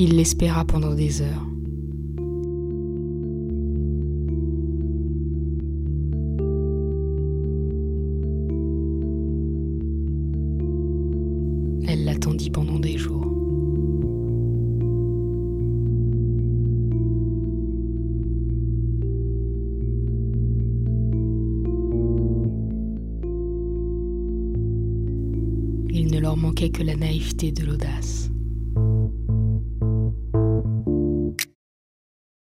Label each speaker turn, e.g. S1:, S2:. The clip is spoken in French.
S1: Il l'espéra pendant des heures. Elle l'attendit pendant des jours. Il ne leur manquait que la naïveté de l'audace.